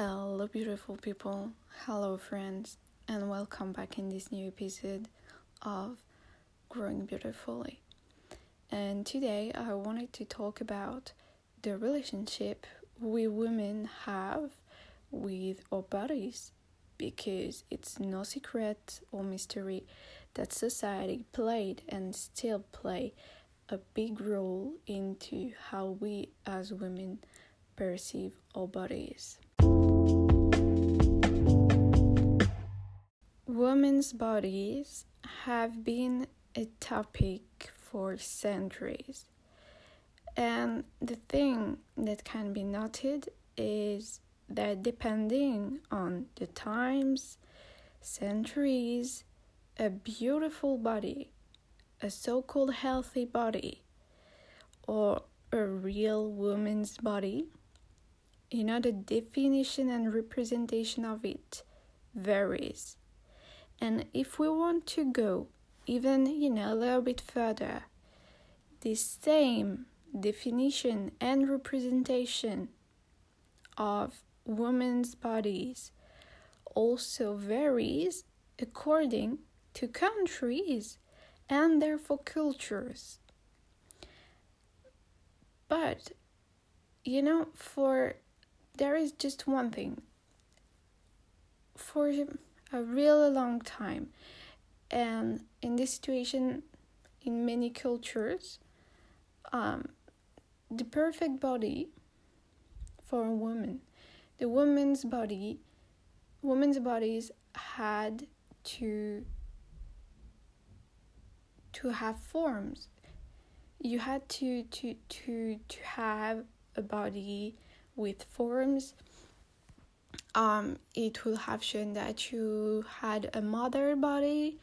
Hello, beautiful people. Hello, friends, and welcome back in this new episode of Growing Beautifully. And today I wanted to talk about the relationship we women have with our bodies because it's no secret or mystery that society played and still play a big role into how we as women perceive our bodies. Women's bodies have been a topic for centuries. And the thing that can be noted is that depending on the times, centuries, a beautiful body, a so called healthy body, or a real woman's body, you know, the definition and representation of it varies. And if we want to go even, you know, a little bit further, the same definition and representation of women's bodies also varies according to countries and therefore cultures. But, you know, for there is just one thing. For a really long time. And in this situation, in many cultures, um, the perfect body for a woman, the woman's body, women's bodies had to to have forms. You had to to to to have a body with forms um, it would have shown that you had a mother body,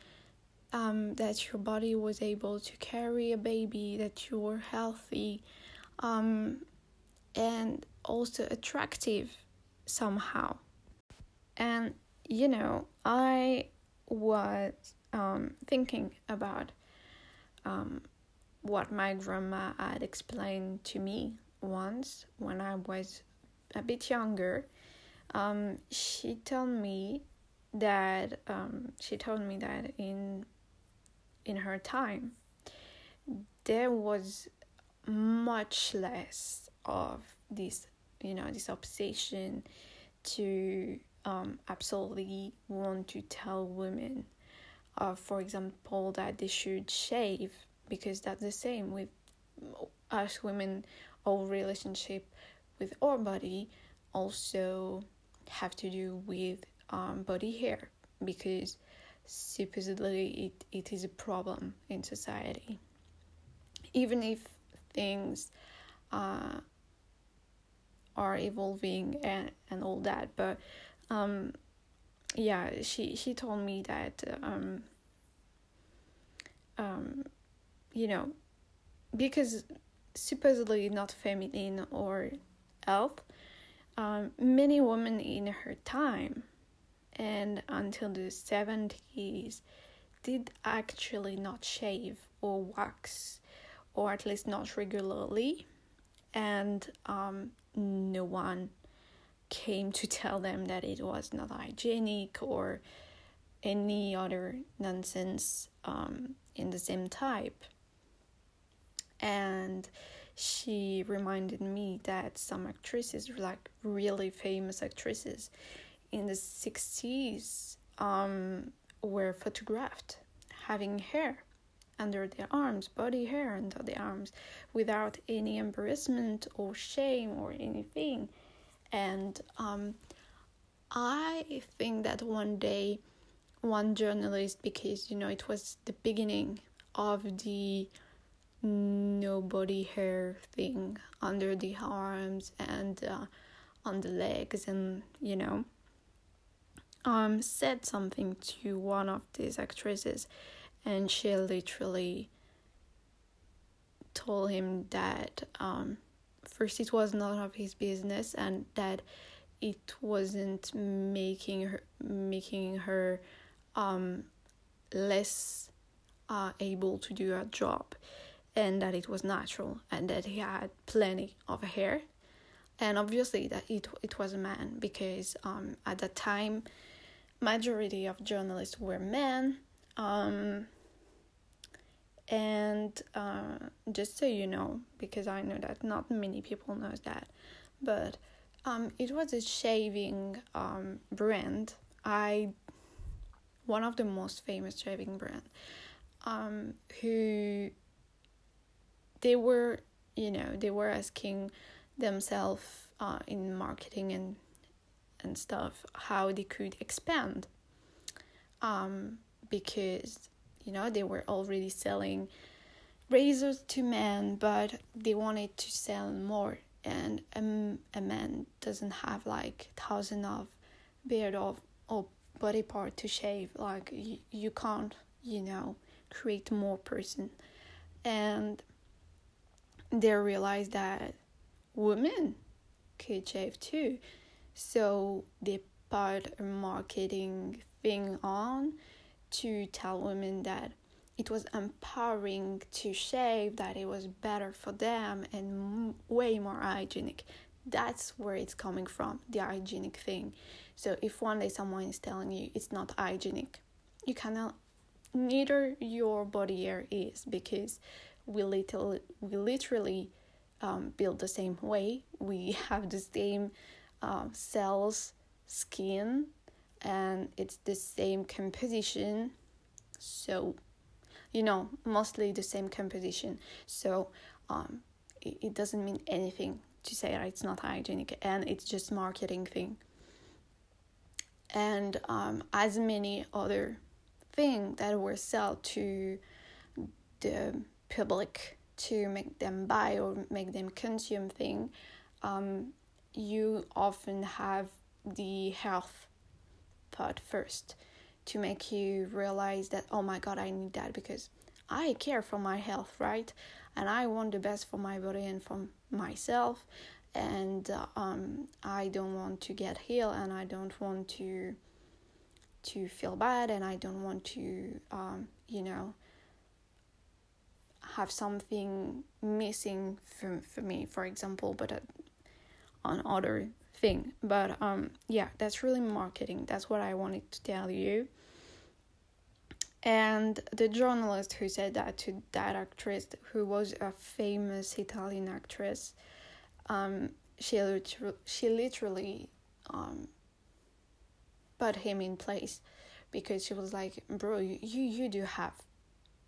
um, that your body was able to carry a baby, that you were healthy, um, and also attractive somehow. And you know, I was um, thinking about um, what my grandma had explained to me once when I was a bit younger um, she told me that um, she told me that in in her time there was much less of this you know this obsession to um, absolutely want to tell women uh, for example that they should shave because that's the same with us women our relationship with our body also have to do with um, body hair because supposedly it, it is a problem in society. Even if things uh, are evolving and, and all that, but um, yeah, she, she told me that, um, um, you know, because supposedly not feminine or health, um, many women in her time and until the 70s did actually not shave or wax or at least not regularly. And um, no one came to tell them that it was not hygienic or any other nonsense um, in the same type. And she reminded me that some actresses, like really famous actresses in the 60s, um, were photographed having hair under their arms, body hair under the arms, without any embarrassment or shame or anything. And um, I think that one day, one journalist, because you know it was the beginning of the no body hair thing under the arms and uh, on the legs and you know. Um said something to one of these actresses and she literally told him that um first it was none of his business and that it wasn't making her making her um less uh, able to do her job and that it was natural and that he had plenty of hair. And obviously that it it was a man because um, at that time majority of journalists were men um, and uh, just so you know because i know that not many people knows that but um, it was a shaving um, brand. I one of the most famous shaving brand um, who they were you know they were asking themselves uh, in marketing and and stuff how they could expand. Um, because you know they were already selling razors to men but they wanted to sell more. And a, a man doesn't have like thousand of beard of or body part to shave. Like you, you can't you know create more person. And they realized that women could shave too so they put a marketing thing on to tell women that it was empowering to shave, that it was better for them and way more hygienic. That's where it's coming from, the hygienic thing. So if one day someone is telling you it's not hygienic, you cannot, neither your body hair is because we literally, we literally um, build the same way. We have the same uh, cells, skin, and it's the same composition. So you know, mostly the same composition. So um, it, it doesn't mean anything to say it's not hygienic and it's just marketing thing. And um, as many other things that were sold to the public to make them buy or make them consume thing, um, you often have the health part first to make you realize that oh my god i need that because i care for my health right? And i want the best for my body and for myself. And uh, um, i don't want to get ill and i don't want to to feel bad and i don't want to um, you know have something missing for, for me for example but uh, on other thing. But um, yeah, that's really marketing. That's what I wanted to tell you. And the journalist who said that to that actress, who was a famous Italian actress, um, she literally, she literally um, put him in place because she was like, "Bro, you you do have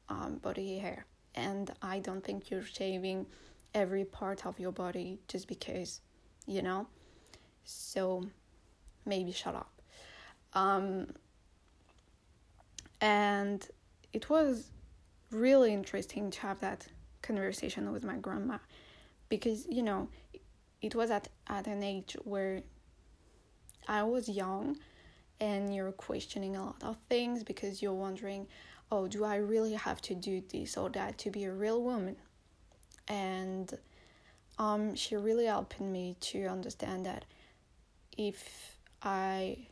um, body hair, and I don't think you're shaving every part of your body just because, you know." so maybe shut up. Um, and it was really interesting to have that conversation with my grandma because you know it was at, at an age where I was young and you're questioning a lot of things because you're wondering, oh, do I really have to do this or that to be a real woman? And um, she really helped me to understand that if I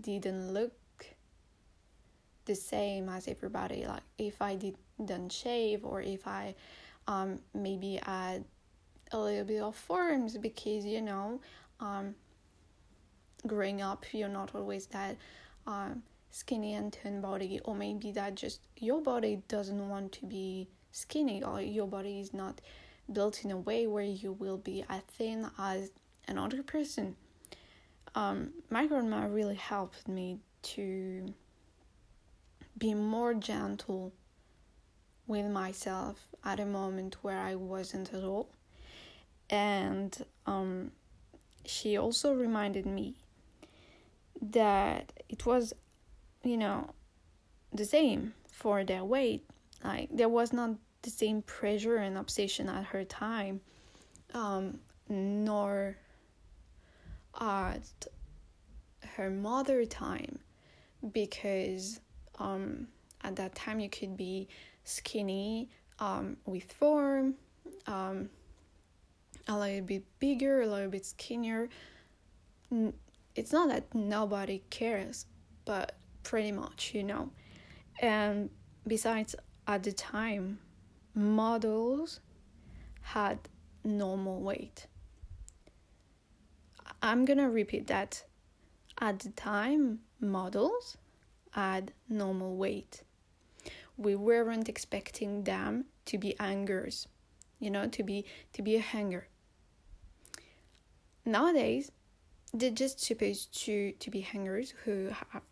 didn't look the same as everybody, like if I didn't shave or if I um, maybe add a little bit of forms because you know um, growing up you're not always that um, skinny and thin body or maybe that just your body doesn't want to be skinny or your body is not built in a way where you will be as thin as another person um, my grandma really helped me to be more gentle with myself at a moment where I wasn't at all. And um, she also reminded me that it was, you know, the same for their weight. Like, there was not the same pressure and obsession at her time, um, nor at her mother time because um, at that time you could be skinny um, with form um, a little bit bigger a little bit skinnier it's not that nobody cares but pretty much you know and besides at the time models had normal weight I'm gonna repeat that. At the time, models had normal weight. We weren't expecting them to be hangers, you know, to be to be a hanger. Nowadays, they're just supposed to to be hangers who have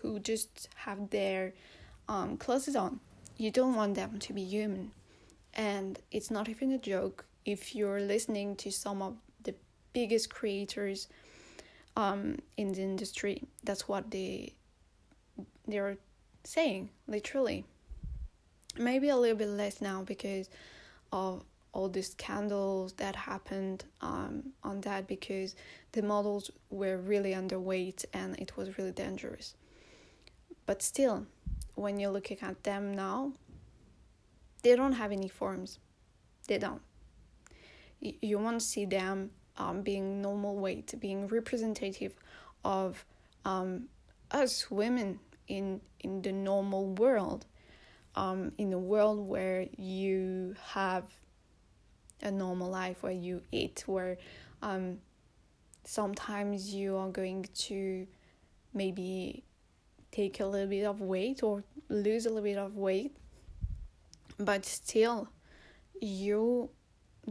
who just have their um, clothes on. You don't want them to be human, and it's not even a joke if you're listening to some of the biggest creators um, in the industry. That's what they they're saying literally. Maybe a little bit less now because of all the scandals that happened um, on that because the models were really underweight and it was really dangerous. But still, when you're looking at them now, they don't have any forms. They don't. You won't see them um, being normal weight, being representative of um, us women in in the normal world, um, in a world where you have a normal life, where you eat, where um, sometimes you are going to maybe take a little bit of weight or lose a little bit of weight, but still you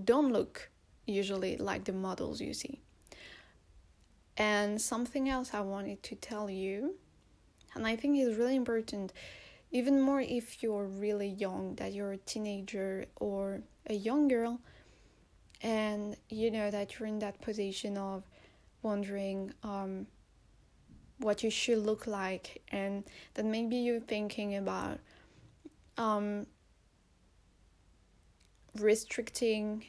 don't look usually like the models you see. And something else I wanted to tell you, and I think is really important, even more if you're really young, that you're a teenager or a young girl, and you know that you're in that position of wondering um, what you should look like, and that maybe you're thinking about um, restricting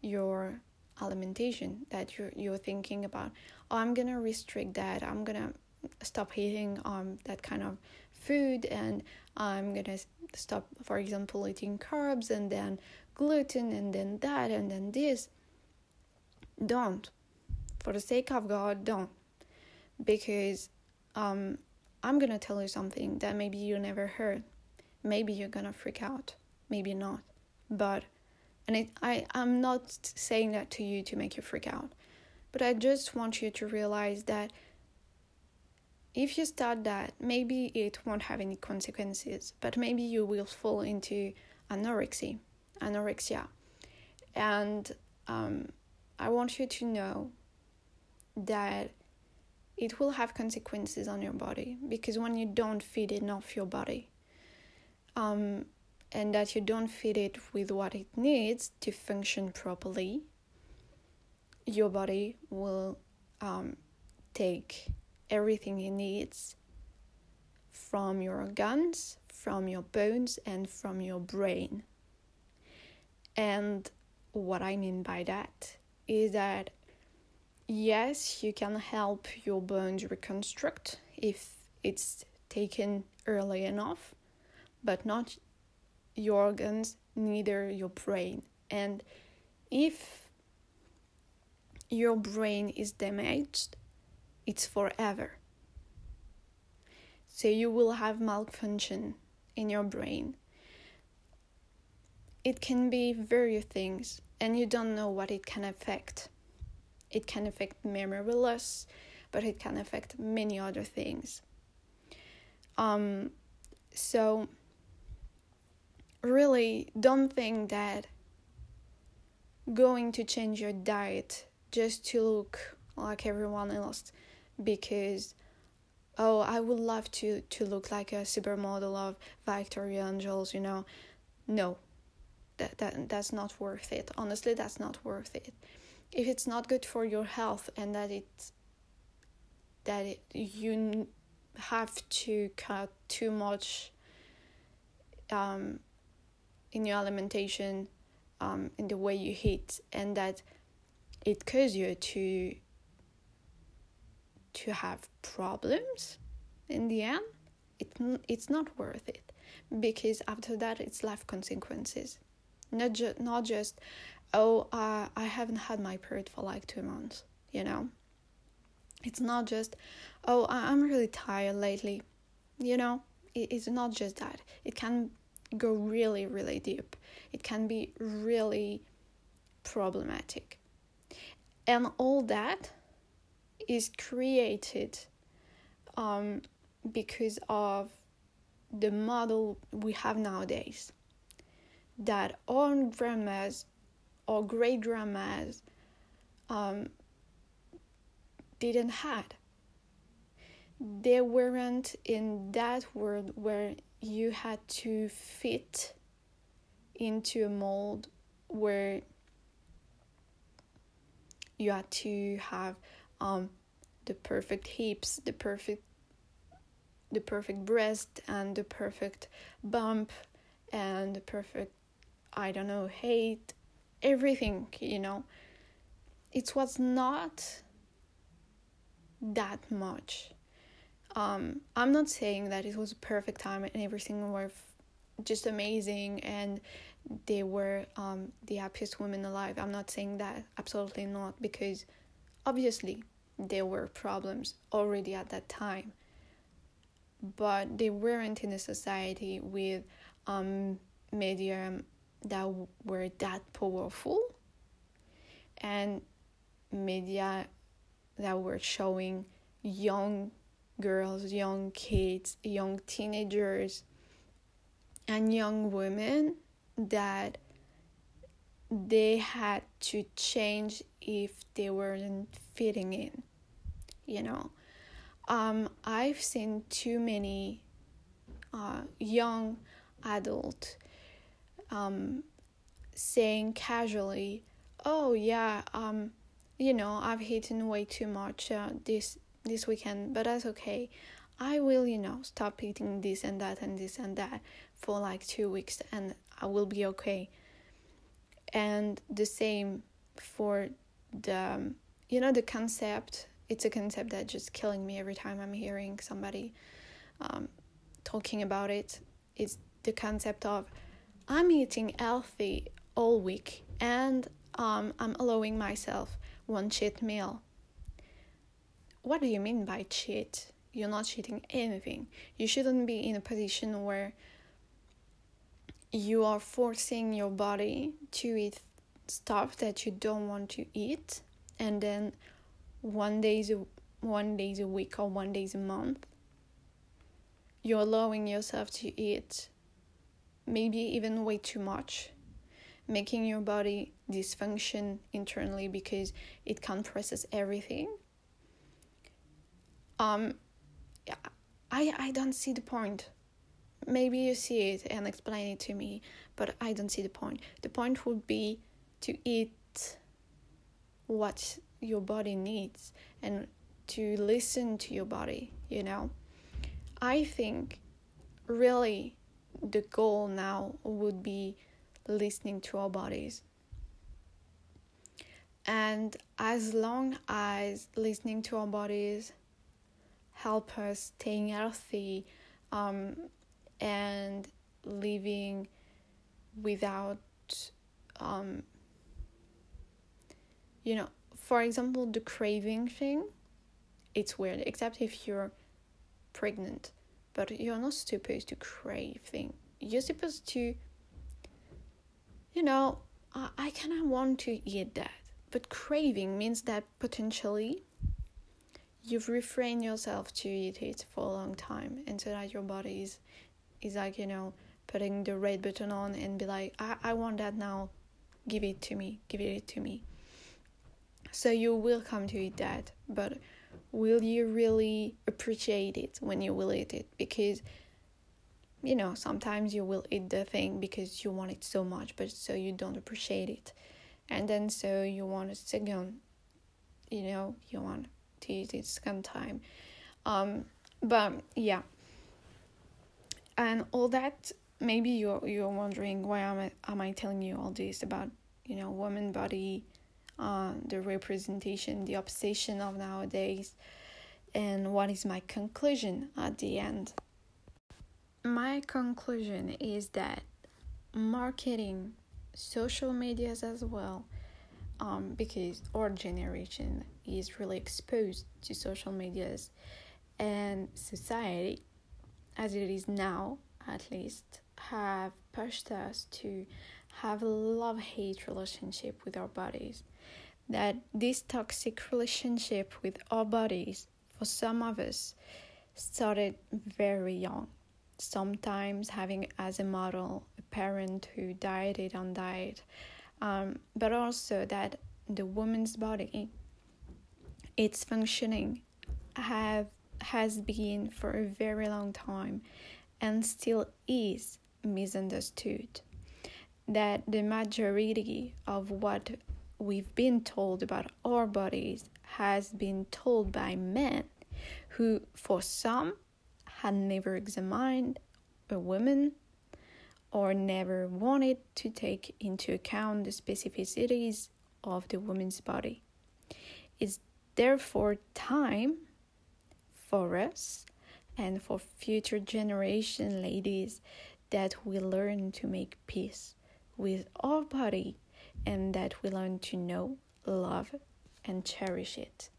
your alimentation that you're you're thinking about. Oh i'm gonna restrict that. I'm gonna stop eating um that kind of food and i'm gonna stop for example eating carbs and then gluten and then that and then this. Don't. For the sake of god don't because um i'm gonna tell you something that maybe you never heard. Maybe you're gonna freak out. Maybe not. But and it, I, I'm not saying that to you to make you freak out, but I just want you to realize that if you start that, maybe it won't have any consequences, but maybe you will fall into anorexia, anorexia, and um, I want you to know that it will have consequences on your body because when you don't feed enough your body, um, and that you don't feed it with what it needs to function properly, your body will um, take everything it needs from your organs, from your bones, and from your brain. And what I mean by that is that yes, you can help your bones reconstruct if it's taken early enough, but not your organs, neither your brain. And if your brain is damaged, it's forever. So you will have malfunction in your brain. It can be various things, and you don't know what it can affect. It can affect memory loss, but it can affect many other things. Um, so really don't think that going to change your diet just to look like everyone else because oh i would love to to look like a supermodel of victoria angels you know? No. That, that that's not worth it. Honestly that's not worth it if it's not good for your health and that it that it, you have to cut too much um in your alimentation, um, in the way you eat, and that it causes you to to have problems in the end, it it's not worth it because after that it's life consequences. Not just not just oh uh, I haven't had my period for like two months, you know. It's not just oh I'm really tired lately, you know. It's not just that. It can go really, really deep. It can be really problematic. and all that is created um, because of the model we have nowadays that our grandmas or great grandmas um, didn't had. They weren't in that world where you had to fit into a mold where you had to have um, the perfect hips, the perfect the perfect breast and the perfect bump and the perfect I don't know height everything you know it was not that much um, I'm not saying that it was a perfect time and everything were just amazing and they were um, the happiest women alive. I'm not saying that, absolutely not, because obviously there were problems already at that time. But they weren't in a society with um, media that were that powerful and media that were showing young girls, young kids, young teenagers, and young women that they had to change if they weren't fitting in you know? Um, i've seen too many uh, young adult um, saying casually oh yeah um, you know i've eaten way too much uh, this this weekend but that's okay i will you know stop eating this and that and this and that for like two weeks and I will be okay. And the same for the, you know, the concept. It's a concept that just killing me every time I'm hearing somebody um, talking about it. It's the concept of I'm eating healthy all week and um, I'm allowing myself one cheat meal. What do you mean by cheat? You're not cheating anything. You shouldn't be in a position where you are forcing your body to eat stuff that you don't want to eat and then one days a, one days a week or one days a month you're allowing yourself to eat maybe even way too much making your body dysfunction internally because it can't process everything um i i don't see the point maybe you see it and explain it to me, but I don't see the point. The point would be to eat what your body needs and to listen to your body, you know. I think really the goal now would be listening to our bodies. And as long as listening to our bodies help us staying healthy, um, and living without um you know for example the craving thing it's weird except if you're pregnant but you're not supposed to crave thing you're supposed to you know i, I kind of want to eat that but craving means that potentially you've refrained yourself to eat it for a long time and so that your body is is like you know putting the red button on and be like I, I want that now give it to me give it to me. So you will come to eat that but will you really appreciate it when you will eat it? Because you know sometimes you will eat the thing because you want it so much but so you don't appreciate it. And then so you want a second you know you want to eat it second time. Um but yeah. And all that maybe you're you're wondering why am I am I telling you all this about you know woman body uh, the representation the obsession of nowadays. And what is my conclusion at the end? My conclusion is that marketing social medias as well um, because our generation is really exposed to social medias and society as it is now at least, have pushed us to have a love hate relationship with our bodies that this toxic relationship with our bodies, for some of us, started very young. Sometimes having as a model a parent who dieted on diet, um, but also that the woman's body, its functioning, have has been for a very long time, and still is misunderstood. That the majority of what we've been told about our bodies has been told by men who, for some, had never examined a woman or never wanted to take into account the specificities of the woman's body. It's therefore time for us and for future generation ladies that we learn to make peace with our body and that we learn to know, love, and cherish it.